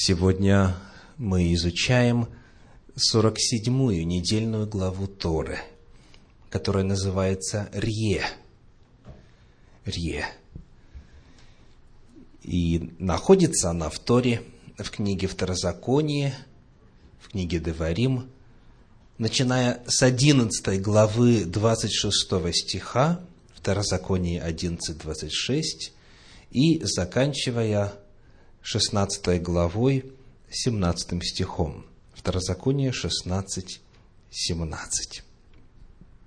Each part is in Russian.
Сегодня мы изучаем 47-ю недельную главу Торы, которая называется Рье. Рье. И находится она в Торе, в книге Второзаконие, в книге Деварим, начиная с 11 главы 26 стиха, Второзаконие 11.26, и заканчивая 16 главой, 17 стихом. Второзаконие 16, 17.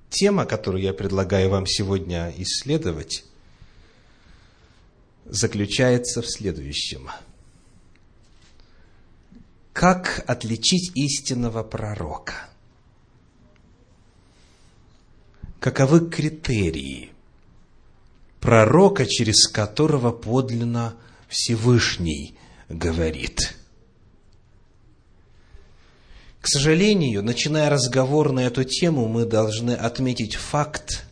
Тема, которую я предлагаю вам сегодня исследовать, заключается в следующем. Как отличить истинного пророка? Каковы критерии пророка, через которого подлинно Всевышний говорит. К сожалению, начиная разговор на эту тему, мы должны отметить факт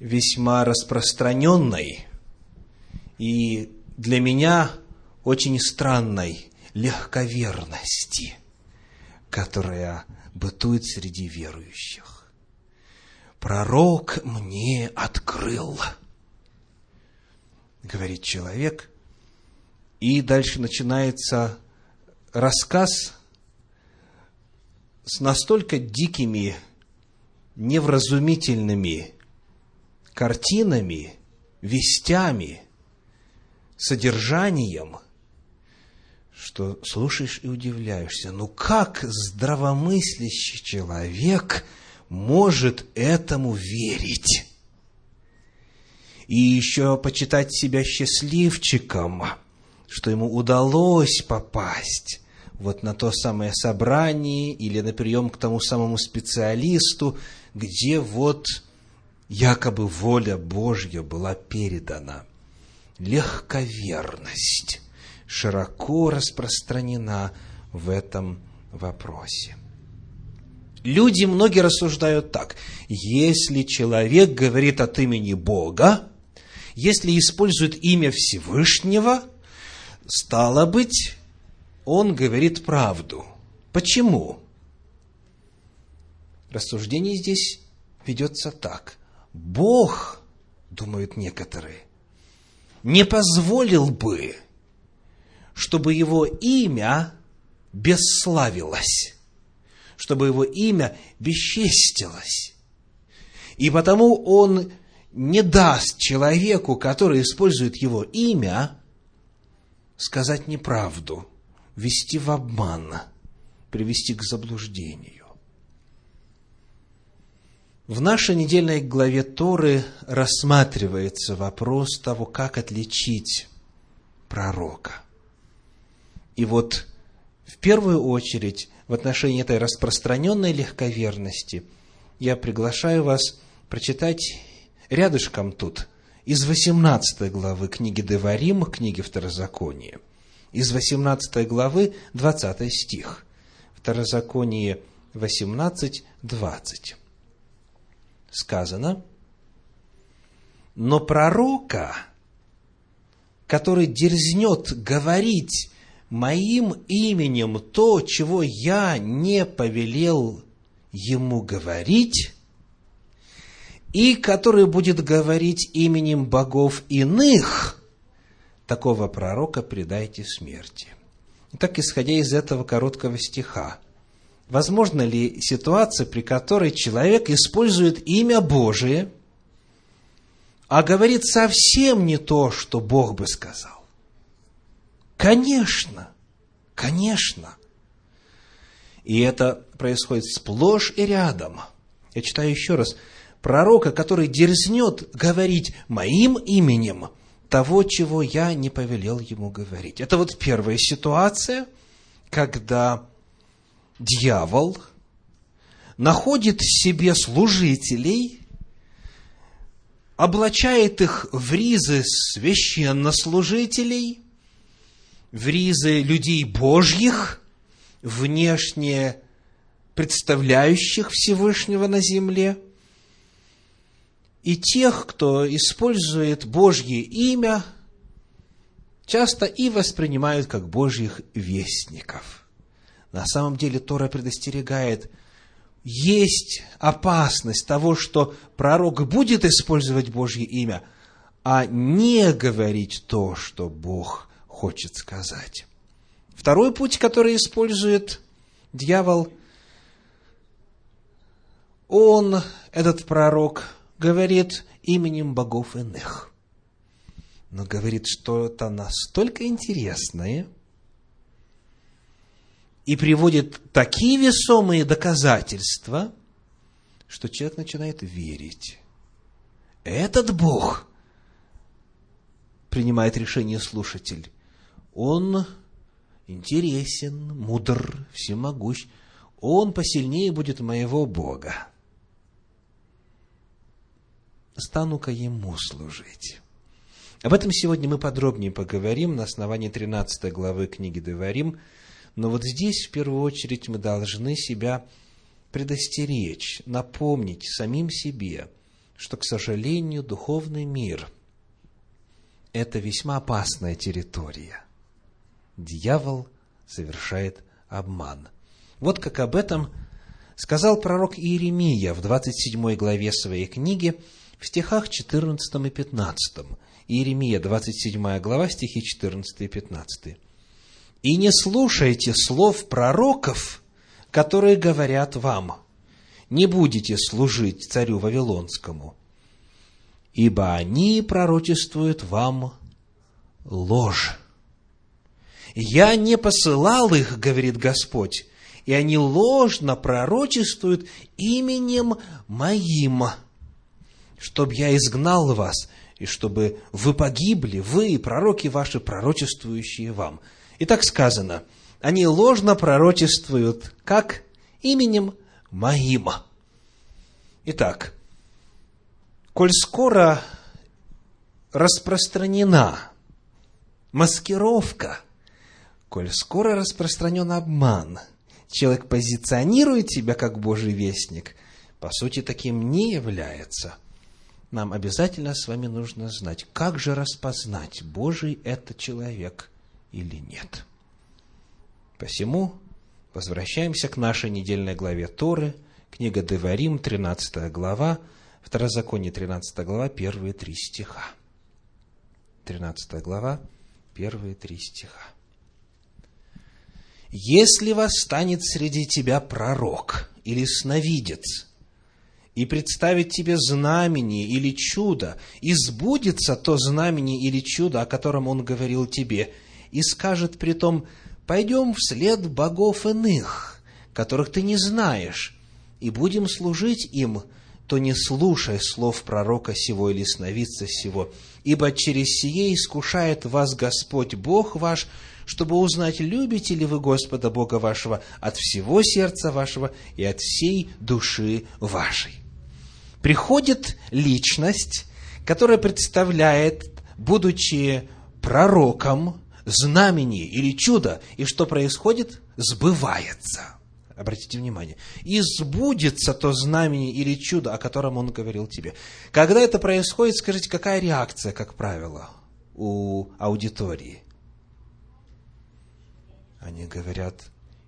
весьма распространенной и для меня очень странной легковерности, которая бытует среди верующих. Пророк мне открыл – говорит человек. И дальше начинается рассказ с настолько дикими, невразумительными картинами, вестями, содержанием, что слушаешь и удивляешься. Ну как здравомыслящий человек может этому верить? И еще почитать себя счастливчиком, что ему удалось попасть вот на то самое собрание или на прием к тому самому специалисту, где вот якобы воля Божья была передана. Легковерность широко распространена в этом вопросе. Люди многие рассуждают так. Если человек говорит от имени Бога, если использует имя Всевышнего, стало быть, он говорит правду. Почему? Рассуждение здесь ведется так. Бог, думают некоторые, не позволил бы, чтобы его имя бесславилось, чтобы его имя бесчестилось. И потому он не даст человеку, который использует его имя, сказать неправду, вести в обман, привести к заблуждению. В нашей недельной главе Торы рассматривается вопрос того, как отличить пророка. И вот в первую очередь в отношении этой распространенной легковерности я приглашаю вас прочитать рядышком тут из 18 главы книги Деварим, книги Второзакония. Из 18 главы 20 стих. Второзаконие 18, 20. Сказано, но пророка, который дерзнет говорить моим именем то, чего я не повелел ему говорить, и который будет говорить именем богов иных, такого пророка предайте смерти. Так, исходя из этого короткого стиха, возможно ли ситуация, при которой человек использует имя Божие, а говорит совсем не то, что Бог бы сказал? Конечно, конечно. И это происходит сплошь и рядом. Я читаю еще раз – пророка, который дерзнет говорить моим именем того, чего я не повелел ему говорить. Это вот первая ситуация, когда дьявол находит в себе служителей, облачает их в ризы священнослужителей, в ризы людей Божьих, внешне представляющих Всевышнего на земле – и тех, кто использует Божье имя, часто и воспринимают как Божьих вестников. На самом деле Тора предостерегает, есть опасность того, что пророк будет использовать Божье имя, а не говорить то, что Бог хочет сказать. Второй путь, который использует дьявол, он, этот пророк, говорит именем богов иных. Но говорит что-то настолько интересное и приводит такие весомые доказательства, что человек начинает верить. Этот Бог, принимает решение слушатель, он интересен, мудр, всемогущ, он посильнее будет моего Бога стану-ка ему служить. Об этом сегодня мы подробнее поговорим на основании 13 главы книги Деварим. Но вот здесь, в первую очередь, мы должны себя предостеречь, напомнить самим себе, что, к сожалению, духовный мир – это весьма опасная территория. Дьявол совершает обман. Вот как об этом сказал пророк Иеремия в 27 главе своей книги – в стихах 14 и 15. Иеремия, 27 глава, стихи 14 и 15. «И не слушайте слов пророков, которые говорят вам, не будете служить царю Вавилонскому, ибо они пророчествуют вам ложь. Я не посылал их, говорит Господь, и они ложно пророчествуют именем моим чтобы я изгнал вас, и чтобы вы погибли, вы и пророки ваши, пророчествующие вам. И так сказано, они ложно пророчествуют, как именем моим. Итак, коль скоро распространена маскировка, коль скоро распространен обман, человек позиционирует себя как Божий вестник, по сути, таким не является – нам обязательно с вами нужно знать, как же распознать, Божий это человек или нет. Посему возвращаемся к нашей недельной главе Торы, книга Деварим, 13 глава, Второзаконие, 13 глава, первые три стиха. 13 глава, первые три стиха. «Если восстанет среди тебя пророк или сновидец, и представить тебе знамение или чудо, и сбудется то знамение или чудо, о котором он говорил тебе, и скажет при том, пойдем вслед богов иных, которых ты не знаешь, и будем служить им, то не слушай слов пророка сего или сновидца сего, ибо через сие искушает вас Господь Бог ваш, чтобы узнать, любите ли вы Господа Бога вашего от всего сердца вашего и от всей души вашей приходит личность, которая представляет, будучи пророком, знамение или чудо, и что происходит? Сбывается. Обратите внимание. И сбудется то знамение или чудо, о котором он говорил тебе. Когда это происходит, скажите, какая реакция, как правило, у аудитории? Они говорят,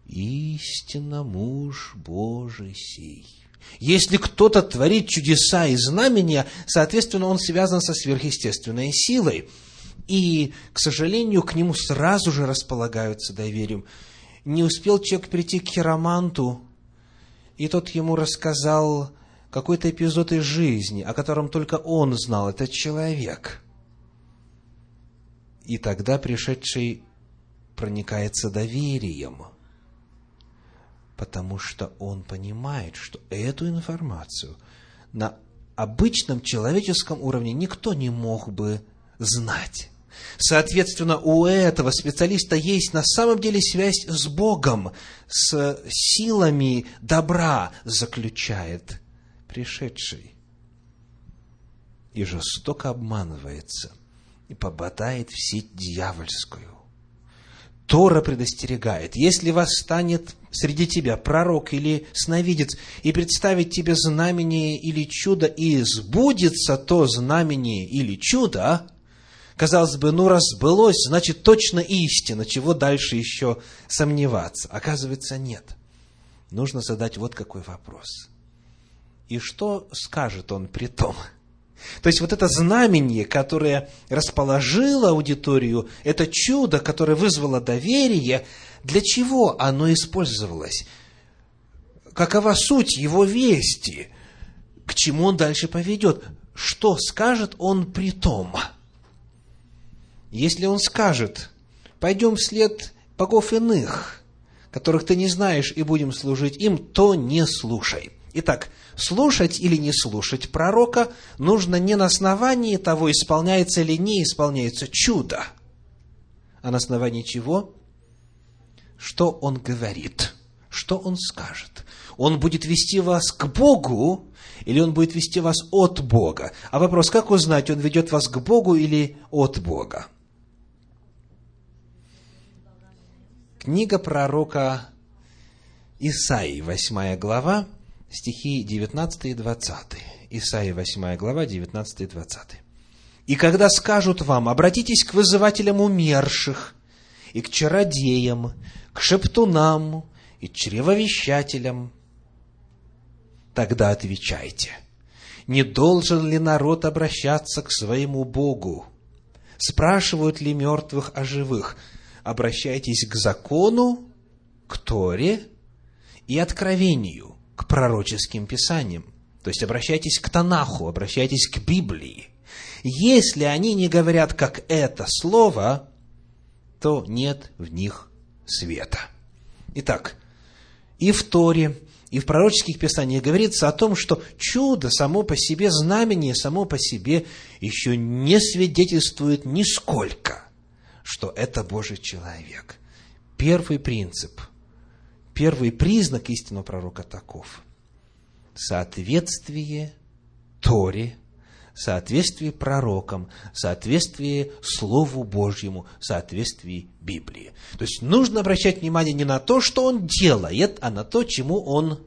истинно муж Божий сей. Если кто-то творит чудеса и знамения, соответственно, он связан со сверхъестественной силой. И, к сожалению, к нему сразу же располагаются доверием. Не успел человек прийти к хироманту, и тот ему рассказал какой-то эпизод из жизни, о котором только он знал, этот человек. И тогда пришедший проникается доверием – потому что он понимает, что эту информацию на обычном человеческом уровне никто не мог бы знать. Соответственно, у этого специалиста есть на самом деле связь с Богом, с силами добра, заключает пришедший. И жестоко обманывается, и попадает в сеть дьявольскую. Тора предостерегает, если восстанет среди тебя пророк или сновидец и представить тебе знамение или чудо, и сбудется то знамение или чудо, Казалось бы, ну раз сбылось, значит точно истина, чего дальше еще сомневаться? Оказывается, нет. Нужно задать вот какой вопрос. И что скажет он при том? То есть вот это знамение, которое расположило аудиторию, это чудо, которое вызвало доверие, для чего оно использовалось? Какова суть его вести? К чему он дальше поведет? Что скажет он при том? Если он скажет, пойдем вслед богов иных, которых ты не знаешь, и будем служить им, то не слушай. Итак, слушать или не слушать пророка нужно не на основании того, исполняется или не исполняется чудо, а на основании чего? Что он говорит, что он скажет. Он будет вести вас к Богу, или он будет вести вас от Бога. А вопрос, как узнать, он ведет вас к Богу или от Бога? Книга пророка Исаии, 8 глава, стихи 19 и 20. Исаия 8 глава, 19 и 20. «И когда скажут вам, обратитесь к вызывателям умерших, и к чародеям, к шептунам, и чревовещателям, тогда отвечайте, не должен ли народ обращаться к своему Богу? Спрашивают ли мертвых о живых? Обращайтесь к закону, к Торе и откровению, к пророческим писаниям. То есть обращайтесь к Танаху, обращайтесь к Библии. Если они не говорят, как это слово, то нет в них света. Итак, и в Торе, и в пророческих писаниях говорится о том, что чудо само по себе, знамение само по себе еще не свидетельствует нисколько, что это Божий человек. Первый принцип, первый признак истинного пророка таков. Соответствие Торе, соответствие пророкам, соответствие Слову Божьему, соответствие Библии. То есть нужно обращать внимание не на то, что он делает, а на то, чему он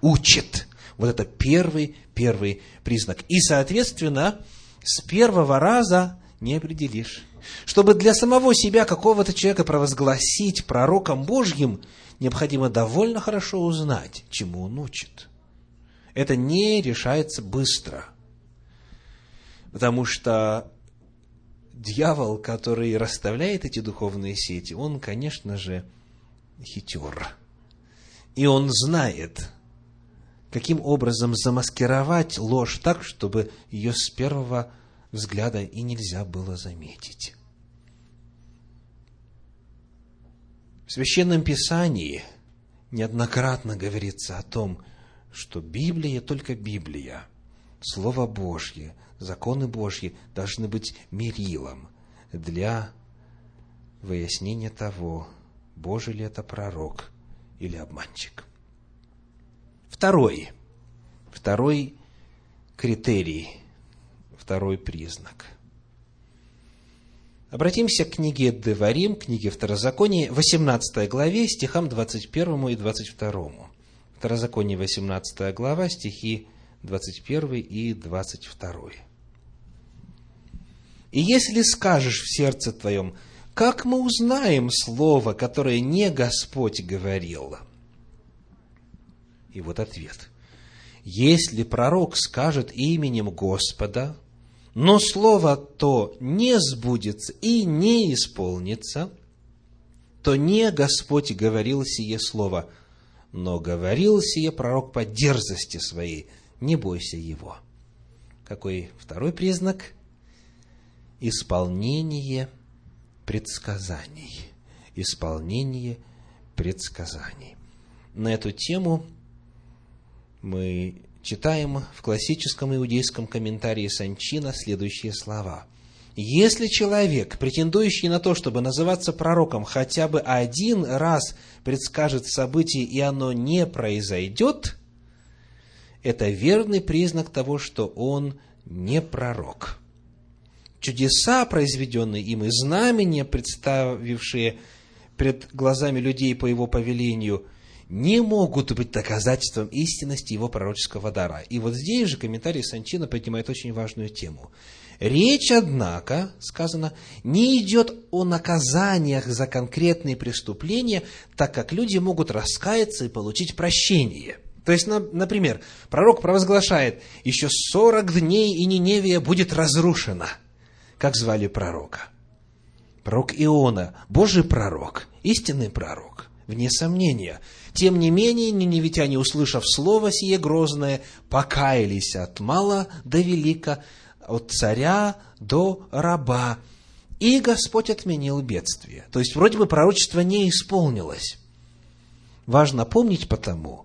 учит. Вот это первый, первый признак. И, соответственно, с первого раза не определишь. Чтобы для самого себя какого-то человека провозгласить пророком Божьим, необходимо довольно хорошо узнать, чему он учит. Это не решается быстро. Потому что дьявол, который расставляет эти духовные сети, он, конечно же, хитер. И он знает, каким образом замаскировать ложь так, чтобы ее с первого взгляда и нельзя было заметить. В Священном Писании неоднократно говорится о том, что Библия только Библия, Слово Божье, законы Божьи должны быть мерилом для выяснения того, Божий ли это пророк или обманщик. Второй, второй критерий, второй признак. Обратимся к книге Деварим, книге Второзакония, 18 главе, стихам 21 и 22. Второзаконие, 18 глава, стихи 21 и 22. «И если скажешь в сердце твоем, как мы узнаем слово, которое не Господь говорил?» И вот ответ. Если пророк скажет именем Господа, но слово то не сбудется и не исполнится, то не Господь говорил сие слово, но говорил сие пророк по дерзости своей, не бойся его. Какой второй признак? Исполнение предсказаний. Исполнение предсказаний. На эту тему мы читаем в классическом иудейском комментарии Санчина следующие слова. Если человек, претендующий на то, чтобы называться пророком, хотя бы один раз предскажет событие, и оно не произойдет, это верный признак того, что он не пророк. Чудеса, произведенные им, и знамения, представившие пред глазами людей по его повелению – не могут быть доказательством истинности его пророческого дара. И вот здесь же комментарий Санчина поднимает очень важную тему. Речь, однако, сказано, не идет о наказаниях за конкретные преступления, так как люди могут раскаяться и получить прощение. То есть, например, пророк провозглашает, еще сорок дней и Ниневия будет разрушена. Как звали пророка? Пророк Иона, Божий пророк, истинный пророк, вне сомнения. Тем не менее, ниневитяне, услышав слово сие грозное, покаялись от мала до велика, от царя до раба, и Господь отменил бедствие. То есть, вроде бы пророчество не исполнилось. Важно помнить потому,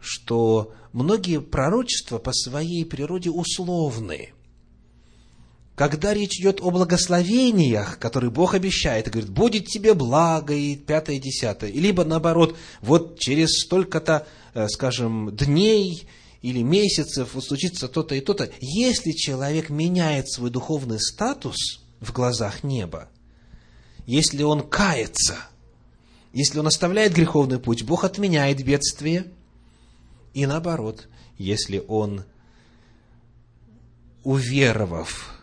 что многие пророчества по своей природе условны. Когда речь идет о благословениях, которые Бог обещает, и говорит, будет тебе благо, и пятое, и десятое, либо наоборот, вот через столько-то, э, скажем, дней или месяцев вот случится то-то и то-то. Если человек меняет свой духовный статус в глазах неба, если он кается, если он оставляет греховный путь, Бог отменяет бедствие. И наоборот, если он, уверовав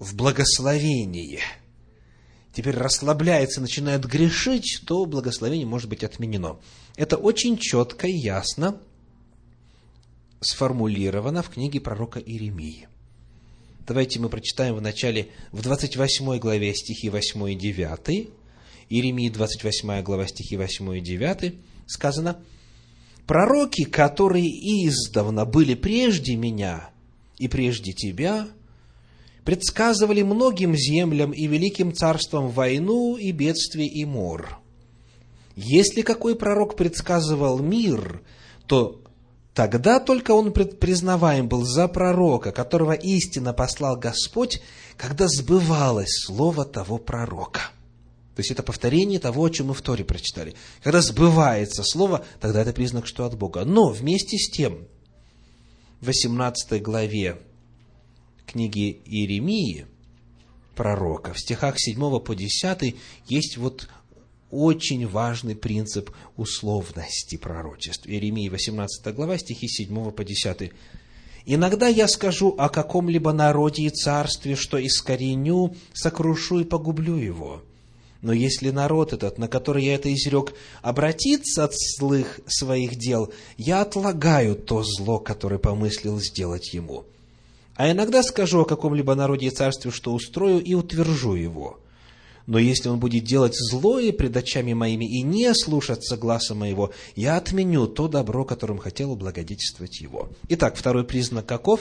в благословение, теперь расслабляется, начинает грешить, то благословение может быть отменено. Это очень четко и ясно сформулировано в книге пророка Иеремии. Давайте мы прочитаем в начале, в 28 главе стихи 8 и 9. Иеремии 28 глава стихи 8 и 9 сказано, «Пророки, которые издавна были прежде меня и прежде тебя, предсказывали многим землям и великим царствам войну и бедствие и мор. Если какой пророк предсказывал мир, то Тогда только он признаваем был за пророка, которого истинно послал Господь, когда сбывалось слово того пророка. То есть это повторение того, о чем мы в Торе прочитали. Когда сбывается слово, тогда это признак, что от Бога. Но вместе с тем, в 18 главе книги Иеремии, пророка, в стихах 7 по 10 есть вот очень важный принцип условности пророчеств. Иеремии 18 глава, стихи 7 по 10. «Иногда я скажу о каком-либо народе и царстве, что искореню, сокрушу и погублю его. Но если народ этот, на который я это изрек, обратится от злых своих дел, я отлагаю то зло, которое помыслил сделать ему. А иногда скажу о каком-либо народе и царстве, что устрою и утвержу его» Но если он будет делать злое пред очами моими и не слушаться гласа моего, я отменю то добро, которым хотел благодетельствовать его. Итак, второй признак каков?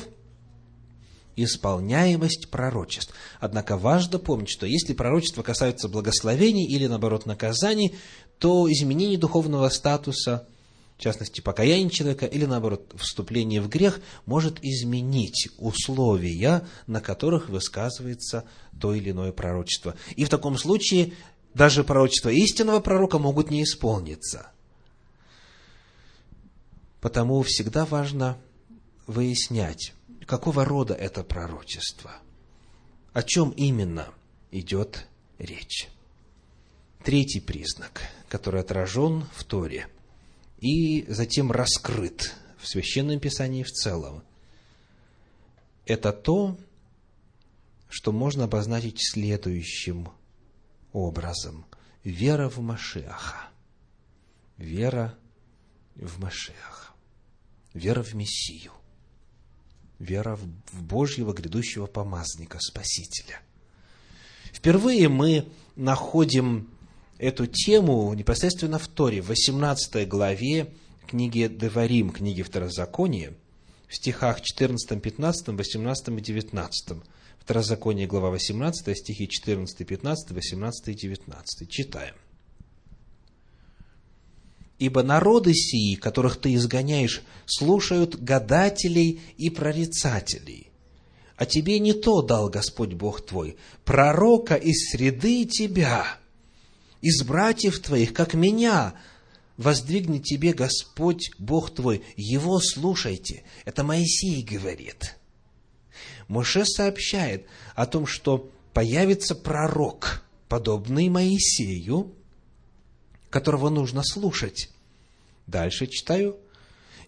Исполняемость пророчеств. Однако важно помнить, что если пророчества касаются благословений или, наоборот, наказаний, то изменение духовного статуса – в частности, покаяние человека или, наоборот, вступление в грех, может изменить условия, на которых высказывается то или иное пророчество. И в таком случае даже пророчества истинного пророка могут не исполниться. Потому всегда важно выяснять, какого рода это пророчество, о чем именно идет речь. Третий признак, который отражен в Торе – и затем раскрыт в Священном Писании в целом. Это то, что можно обозначить следующим образом. Вера в Машеха. Вера в Машеха. Вера в Мессию. Вера в Божьего грядущего помазника, Спасителя. Впервые мы находим эту тему непосредственно в Торе, в 18 главе книги Деварим, книги Второзакония, в стихах 14, 15, 18 и 19. Второзаконие, глава 18, стихи 14, 15, 18 и 19. Читаем. «Ибо народы сии, которых ты изгоняешь, слушают гадателей и прорицателей. А тебе не то дал Господь Бог твой, пророка из среды тебя, из братьев твоих, как меня, воздвигнет тебе Господь Бог твой, его слушайте. Это Моисей говорит. Моше сообщает о том, что появится пророк, подобный Моисею, которого нужно слушать. Дальше читаю.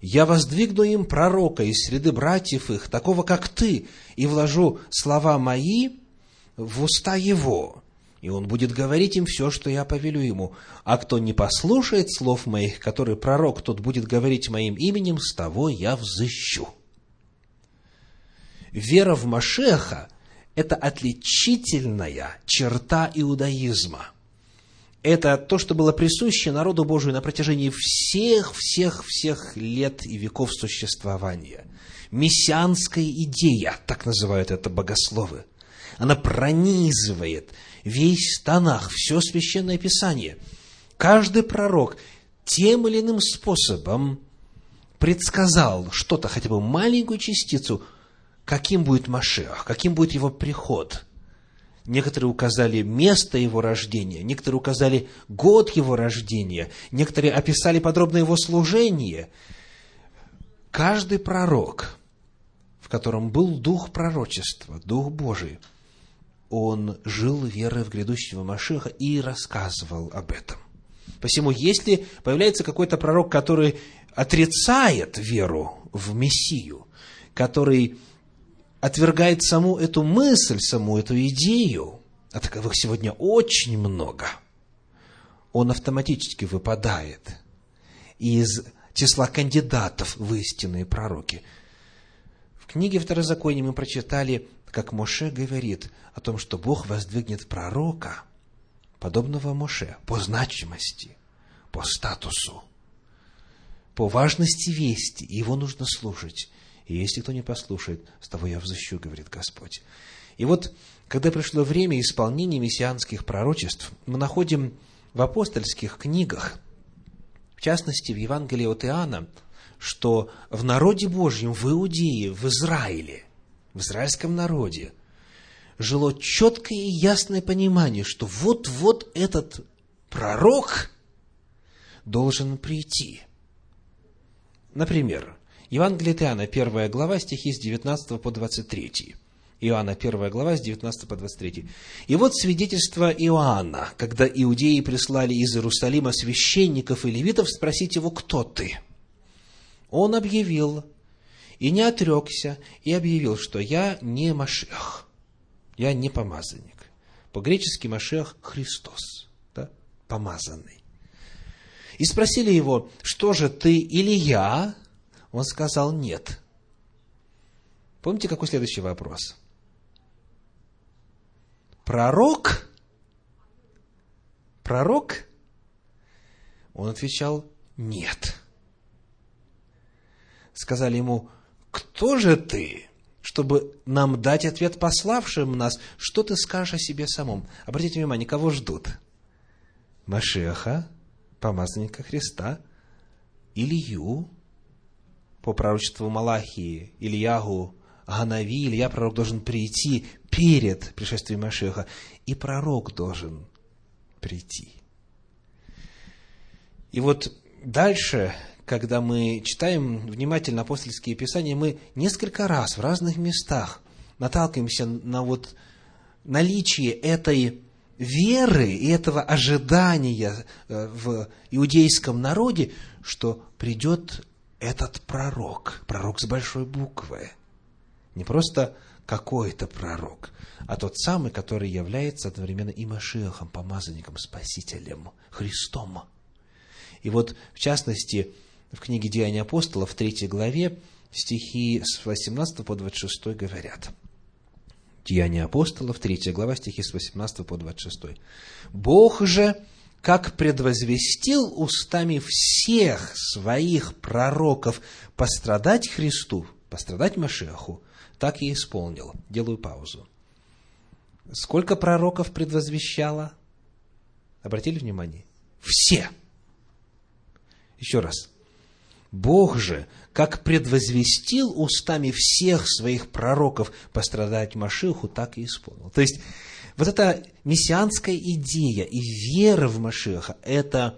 я воздвигну им пророка из среды братьев их, такого как ты, и вложу слова мои в уста его, и он будет говорить им все, что я повелю ему. А кто не послушает слов моих, который пророк, тот будет говорить моим именем, с того я взыщу. Вера в Машеха – это отличительная черта иудаизма – это то, что было присуще народу Божию на протяжении всех, всех, всех лет и веков существования. Мессианская идея, так называют это богословы. Она пронизывает весь Танах, все Священное Писание. Каждый пророк тем или иным способом предсказал что-то, хотя бы маленькую частицу, каким будет Машех, каким будет его приход – Некоторые указали место его рождения, некоторые указали год его рождения, некоторые описали подробно его служение. Каждый пророк, в котором был дух пророчества, дух Божий, он жил верой в грядущего Машеха и рассказывал об этом. Посему, если появляется какой-то пророк, который отрицает веру в Мессию, который отвергает саму эту мысль, саму эту идею, а таковых сегодня очень много, он автоматически выпадает из числа кандидатов в истинные пророки. В книге Второзакония мы прочитали, как Моше говорит о том, что Бог воздвигнет пророка, подобного Моше, по значимости, по статусу, по важности вести, его нужно слушать. И если кто не послушает, с того я взыщу, говорит Господь. И вот, когда пришло время исполнения мессианских пророчеств, мы находим в апостольских книгах, в частности, в Евангелии от Иоанна, что в народе Божьем, в Иудее, в Израиле, в израильском народе, жило четкое и ясное понимание, что вот-вот этот пророк должен прийти. Например, Евангелие от Иоанна, 1 глава, стихи с 19 по 23. Иоанна, 1 глава, с 19 по 23. «И вот свидетельство Иоанна, когда иудеи прислали из Иерусалима священников и левитов спросить его, кто ты? Он объявил, и не отрекся, и объявил, что я не Машех, я не помазанник. По-гречески Машех – Христос, да? помазанный. И спросили его, что же ты, или я? Он сказал нет. Помните, какой следующий вопрос? Пророк? Пророк? Он отвечал нет. Сказали ему, кто же ты, чтобы нам дать ответ пославшим нас, что ты скажешь о себе самом? Обратите внимание, кого ждут? Машеха, помазанника Христа, Илью, по пророчеству Малахии, Ильягу, Ганави, Илья, пророк должен прийти перед пришествием Машеха, и пророк должен прийти. И вот дальше, когда мы читаем внимательно апостольские писания, мы несколько раз в разных местах наталкиваемся на вот наличие этой веры и этого ожидания э, в иудейском народе, что придет этот пророк, пророк с большой буквы, не просто какой-то пророк, а тот самый, который является одновременно и Машиахом, помазанником, Спасителем, Христом. И вот, в частности, в книге Деяния апостолов, в третьей главе, стихи с 18 по 26 говорят. Деяния апостолов, третья глава, стихи с 18 по 26. «Бог же как предвозвестил устами всех своих пророков пострадать Христу, пострадать Машеху, так и исполнил. Делаю паузу. Сколько пророков предвозвещало? Обратили внимание? Все. Еще раз. Бог же, как предвозвестил устами всех своих пророков пострадать Машиху, так и исполнил. То есть, вот эта мессианская идея и вера в Машеха – это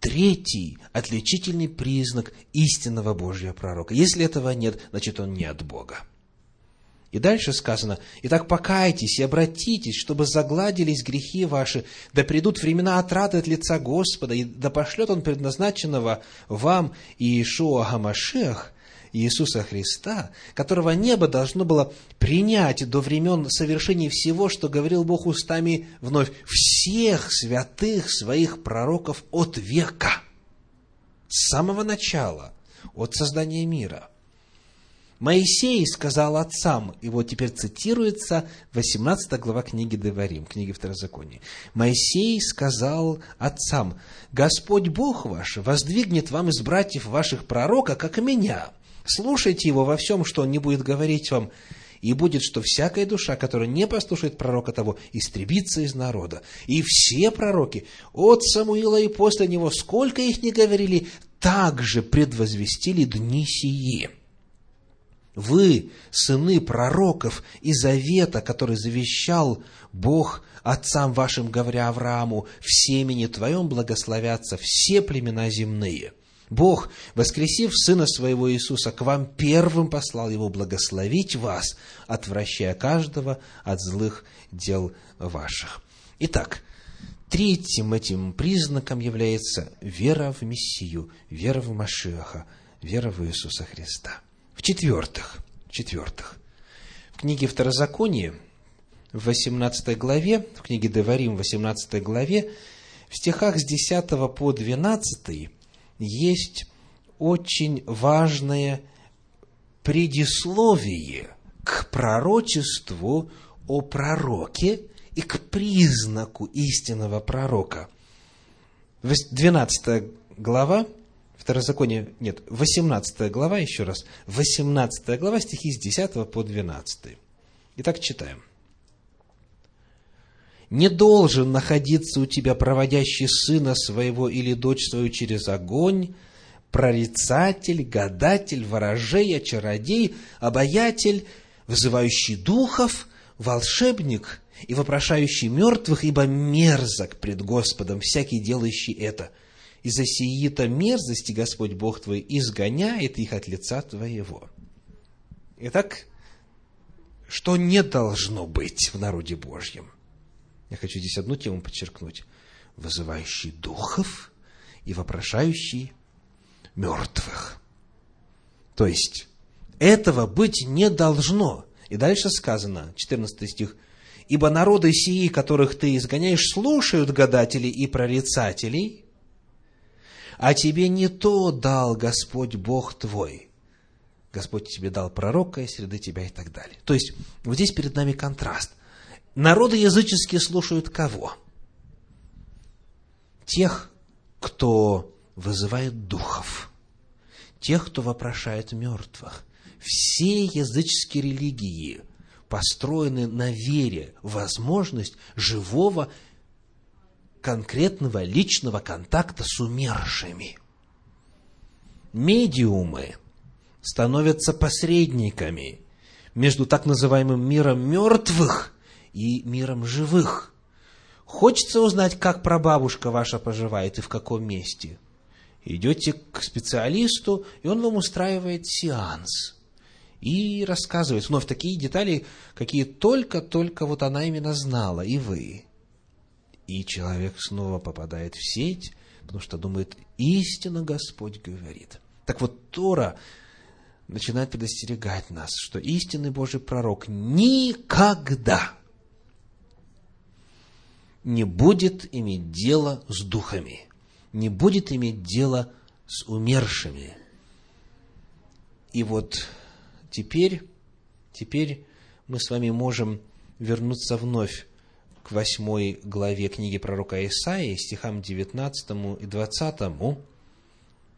третий отличительный признак истинного Божьего пророка. Если этого нет, значит, он не от Бога. И дальше сказано, «Итак, покайтесь и обратитесь, чтобы загладились грехи ваши, да придут времена отрады от лица Господа, и да пошлет Он предназначенного вам Иешуа Гамашех, Иисуса Христа, которого небо должно было принять до времен совершения всего, что говорил Бог устами вновь всех святых своих пророков от века, с самого начала, от создания мира – Моисей сказал отцам, и вот теперь цитируется 18 глава книги Деварим, книги Второзакония. Моисей сказал отцам, Господь Бог ваш воздвигнет вам из братьев ваших пророка, как и меня. Слушайте его во всем, что он не будет говорить вам, и будет, что всякая душа, которая не послушает пророка того, истребится из народа. И все пророки, от Самуила и после него, сколько их не говорили, также предвозвестили дни сии. Вы, сыны пророков и завета, который завещал Бог отцам вашим, говоря Аврааму, в семени твоем благословятся все племена земные. Бог, воскресив Сына Своего Иисуса, к вам первым послал Его благословить вас, отвращая каждого от злых дел ваших. Итак, третьим этим признаком является вера в Мессию, вера в Машиаха, вера в Иисуса Христа. В-четвертых, в-четвертых, в книге Второзакония, в 18 главе, в книге Деварим, в 18 главе, в стихах с 10 по 12 есть очень важное предисловие к пророчеству о пророке и к признаку истинного пророка. 12 глава, Второзаконие, нет, 18 глава, еще раз, 18 глава, стихи с 10 по 12. Итак, читаем. «Не должен находиться у тебя проводящий сына своего или дочь свою через огонь, прорицатель, гадатель, ворожей, чародей, обаятель, вызывающий духов, волшебник и вопрошающий мертвых, ибо мерзок пред Господом всякий делающий это – и за сии-то мерзости Господь Бог твой изгоняет их от лица твоего. Итак, что не должно быть в народе Божьем? Я хочу здесь одну тему подчеркнуть. Вызывающий духов и вопрошающий мертвых. То есть, этого быть не должно. И дальше сказано, 14 стих, «Ибо народы сии, которых ты изгоняешь, слушают гадателей и прорицателей, а тебе не то дал Господь Бог твой. Господь тебе дал пророка из среды тебя и так далее. То есть, вот здесь перед нами контраст. Народы языческие слушают кого? Тех, кто вызывает духов, тех, кто вопрошает мертвых. Все языческие религии построены на вере, возможность живого конкретного личного контакта с умершими. Медиумы становятся посредниками между так называемым миром мертвых и миром живых. Хочется узнать, как прабабушка ваша поживает и в каком месте. Идете к специалисту, и он вам устраивает сеанс. И рассказывает вновь такие детали, какие только-только вот она именно знала, и вы и человек снова попадает в сеть, потому что думает, истинно Господь говорит. Так вот, Тора начинает предостерегать нас, что истинный Божий пророк никогда не будет иметь дело с духами, не будет иметь дело с умершими. И вот теперь, теперь мы с вами можем вернуться вновь к восьмой главе книги пророка Исаии, стихам 19 и 20,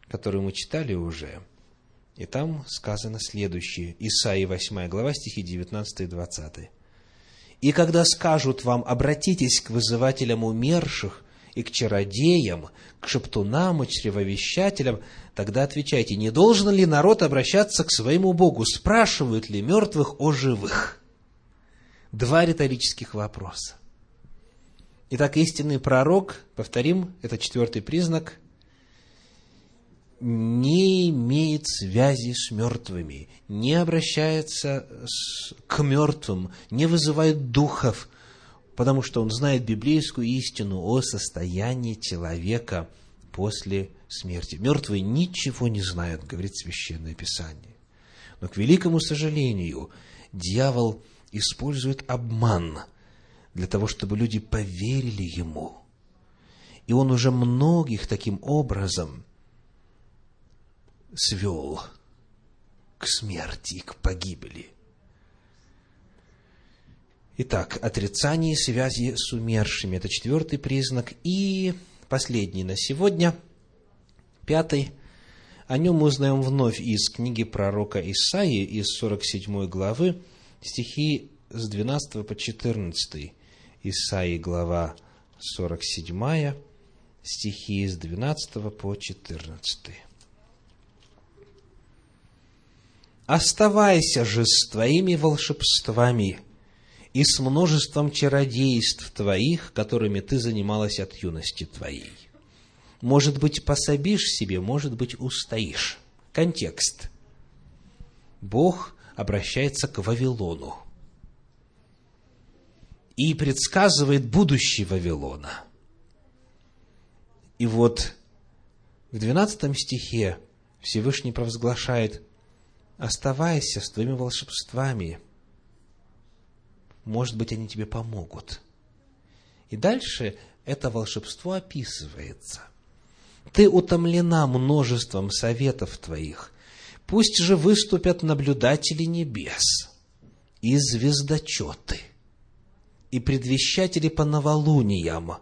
которую мы читали уже. И там сказано следующее. Исаии 8 глава, стихи 19 и 20. «И когда скажут вам, обратитесь к вызывателям умерших и к чародеям, к шептунам и чревовещателям, тогда отвечайте, не должен ли народ обращаться к своему Богу? Спрашивают ли мертвых о живых?» Два риторических вопроса. Итак, истинный пророк, повторим, это четвертый признак, не имеет связи с мертвыми, не обращается с, к мертвым, не вызывает духов, потому что он знает библейскую истину о состоянии человека после смерти. Мертвые ничего не знают, говорит Священное Писание. Но, к великому сожалению, дьявол использует обман для того, чтобы люди поверили ему. И он уже многих таким образом свел к смерти, к погибели. Итак, отрицание связи с умершими – это четвертый признак. И последний на сегодня, пятый. О нем мы узнаем вновь из книги пророка Исаии, из 47 главы, стихи с 12 по 14. Исаии, глава 47, стихи с 12 по 14. Оставайся же с твоими волшебствами и с множеством чародейств твоих, которыми ты занималась от юности твоей. Может быть, пособишь себе, может быть, устоишь. Контекст. Бог обращается к Вавилону и предсказывает будущее Вавилона. И вот в 12 стихе Всевышний провозглашает оставайся с твоими волшебствами. Может быть, они тебе помогут. И дальше это волшебство описывается. Ты утомлена множеством советов твоих. Пусть же выступят наблюдатели небес и звездочеты, и предвещатели по новолуниям,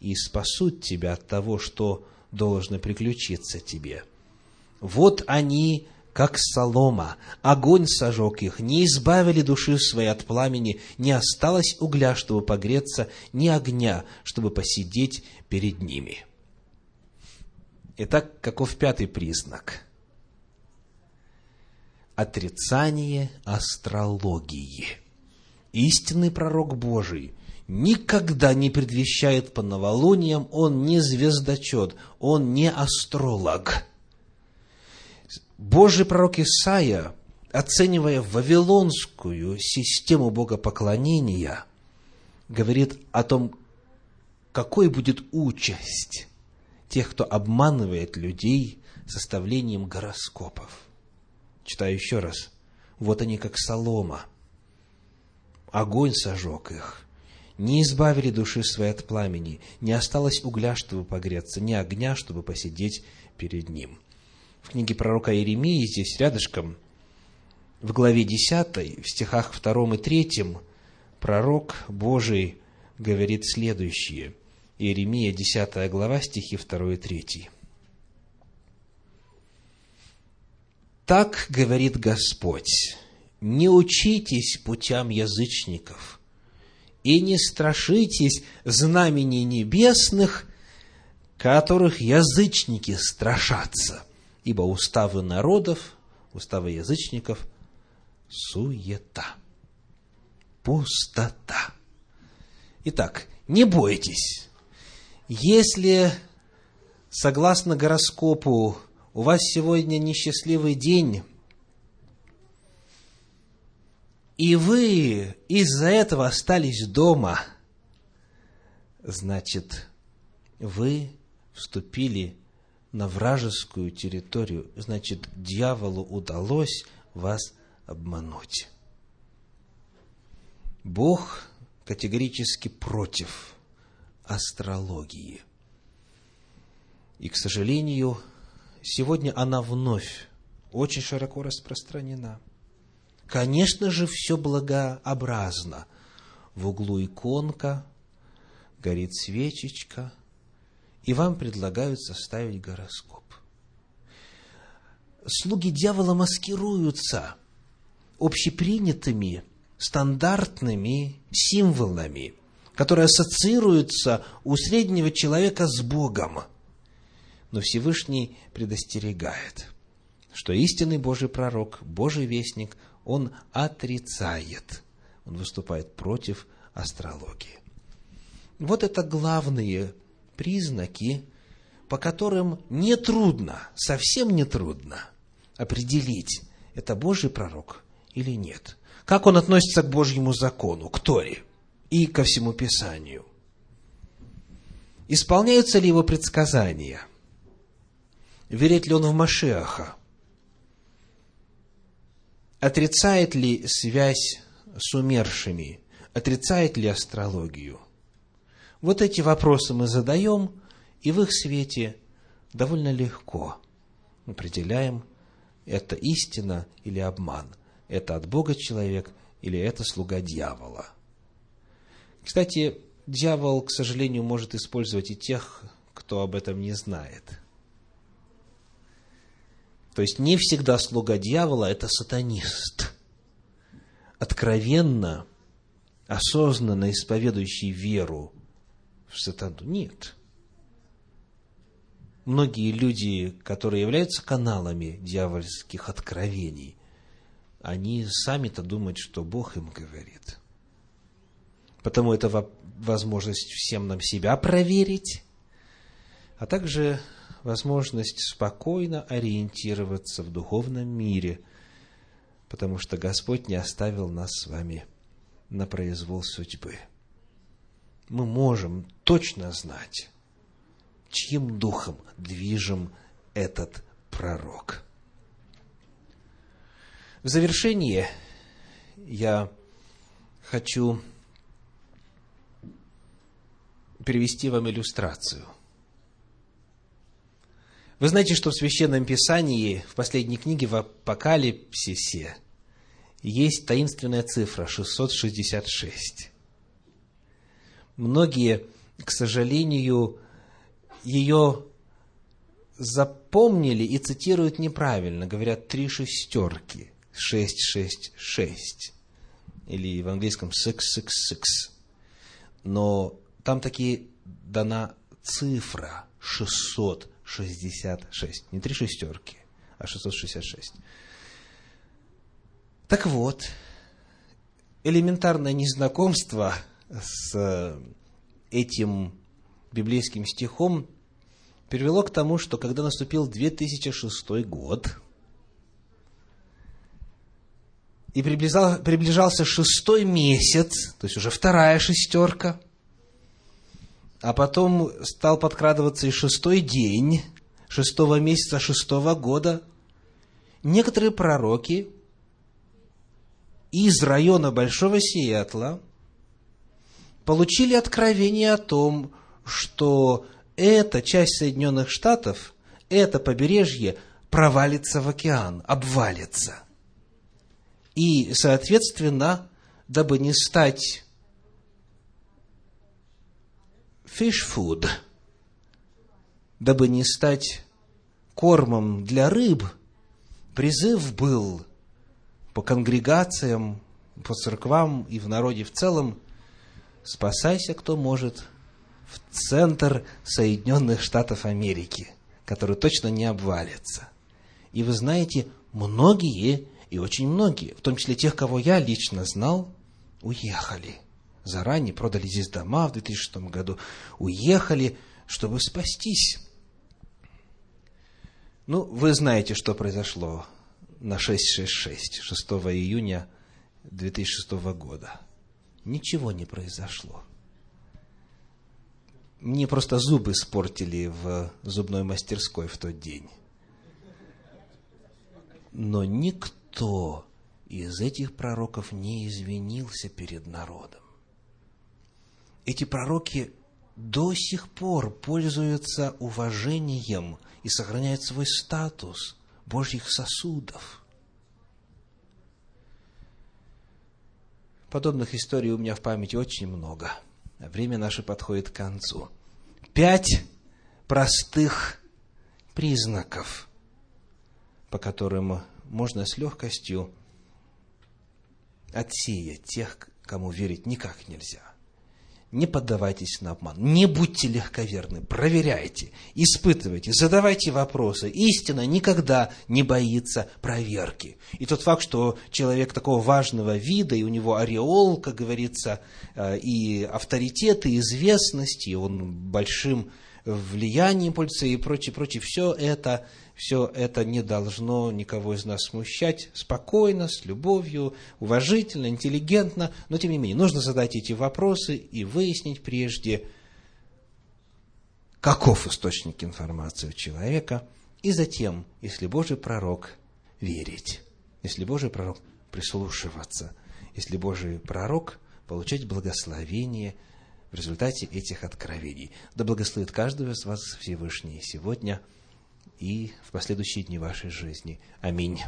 и спасут тебя от того, что должно приключиться тебе. Вот они как солома, огонь сожег их, не избавили души своей от пламени, не осталось угля, чтобы погреться, ни огня, чтобы посидеть перед ними. Итак, каков пятый признак? Отрицание астрологии. Истинный пророк Божий никогда не предвещает по новолуниям, он не звездочет, он не астролог – Божий пророк Исаия, оценивая вавилонскую систему богопоклонения, говорит о том, какой будет участь тех, кто обманывает людей составлением гороскопов. Читаю еще раз. Вот они, как солома. Огонь сожег их. Не избавили души своей от пламени. Не осталось угля, чтобы погреться, ни огня, чтобы посидеть перед ним в книге пророка Иеремии, здесь рядышком, в главе 10, в стихах 2 и 3, пророк Божий говорит следующее. Иеремия, 10 глава, стихи 2 и 3. «Так говорит Господь, не учитесь путям язычников, и не страшитесь знамений небесных, которых язычники страшатся» ибо уставы народов, уставы язычников – суета, пустота. Итак, не бойтесь. Если, согласно гороскопу, у вас сегодня несчастливый день, и вы из-за этого остались дома, значит, вы вступили на вражескую территорию, значит, дьяволу удалось вас обмануть. Бог категорически против астрологии. И, к сожалению, сегодня она вновь очень широко распространена. Конечно же, все благообразно. В углу иконка, горит свечечка – и вам предлагают составить гороскоп. Слуги дьявола маскируются общепринятыми, стандартными символами, которые ассоциируются у среднего человека с Богом. Но Всевышний предостерегает, что истинный Божий пророк, Божий вестник, он отрицает, он выступает против астрологии. Вот это главные признаки по которым нетрудно, совсем нетрудно определить, это Божий пророк или нет. Как он относится к Божьему закону, к Торе и ко всему Писанию. Исполняются ли его предсказания? Верит ли он в Машеаха? Отрицает ли связь с умершими? Отрицает ли астрологию? Вот эти вопросы мы задаем, и в их свете довольно легко определяем, это истина или обман, это от Бога человек или это слуга дьявола. Кстати, дьявол, к сожалению, может использовать и тех, кто об этом не знает – то есть не всегда слуга дьявола – это сатанист. Откровенно, осознанно исповедующий веру в сатану. Нет. Многие люди, которые являются каналами дьявольских откровений, они сами-то думают, что Бог им говорит. Потому это возможность всем нам себя проверить, а также возможность спокойно ориентироваться в духовном мире, потому что Господь не оставил нас с вами на произвол судьбы. Мы можем точно знать, чьим духом движим этот пророк. В завершение я хочу перевести вам иллюстрацию – вы знаете, что в Священном Писании, в последней книге, в Апокалипсисе, есть таинственная цифра 666. Многие, к сожалению, ее запомнили и цитируют неправильно. Говорят три шестерки. Шесть, шесть, шесть. Или в английском six, six, six. Но там таки дана цифра 600 666. Не три шестерки, а 666. Так вот, элементарное незнакомство с этим библейским стихом привело к тому, что когда наступил 2006 год, и приближался шестой месяц, то есть уже вторая шестерка – а потом стал подкрадываться и шестой день шестого месяца шестого года. Некоторые пророки из района Большого Сиэтла получили откровение о том, что эта часть Соединенных Штатов, это побережье провалится в океан, обвалится. И, соответственно, дабы не стать fish food, дабы не стать кормом для рыб, призыв был по конгрегациям, по церквам и в народе в целом, спасайся, кто может, в центр Соединенных Штатов Америки, который точно не обвалится. И вы знаете, многие, и очень многие, в том числе тех, кого я лично знал, уехали – заранее продали здесь дома в 2006 году, уехали, чтобы спастись. Ну, вы знаете, что произошло на 666, 6 июня 2006 года. Ничего не произошло. Мне просто зубы испортили в зубной мастерской в тот день. Но никто из этих пророков не извинился перед народом эти пророки до сих пор пользуются уважением и сохраняют свой статус Божьих сосудов. Подобных историй у меня в памяти очень много. Время наше подходит к концу. Пять простых признаков, по которым можно с легкостью отсеять тех, кому верить никак нельзя не поддавайтесь на обман, не будьте легковерны, проверяйте, испытывайте, задавайте вопросы. Истина никогда не боится проверки. И тот факт, что человек такого важного вида, и у него ореол, как говорится, э, и авторитет, и известность, и он большим влияние импульса и прочее, прочее. Все это, все это не должно никого из нас смущать. Спокойно, с любовью, уважительно, интеллигентно. Но, тем не менее, нужно задать эти вопросы и выяснить прежде, каков источник информации у человека. И затем, если Божий пророк, верить. Если Божий пророк, прислушиваться. Если Божий пророк, получать благословение – в результате этих откровений. Да благословит каждого из вас Всевышний сегодня и в последующие дни вашей жизни. Аминь.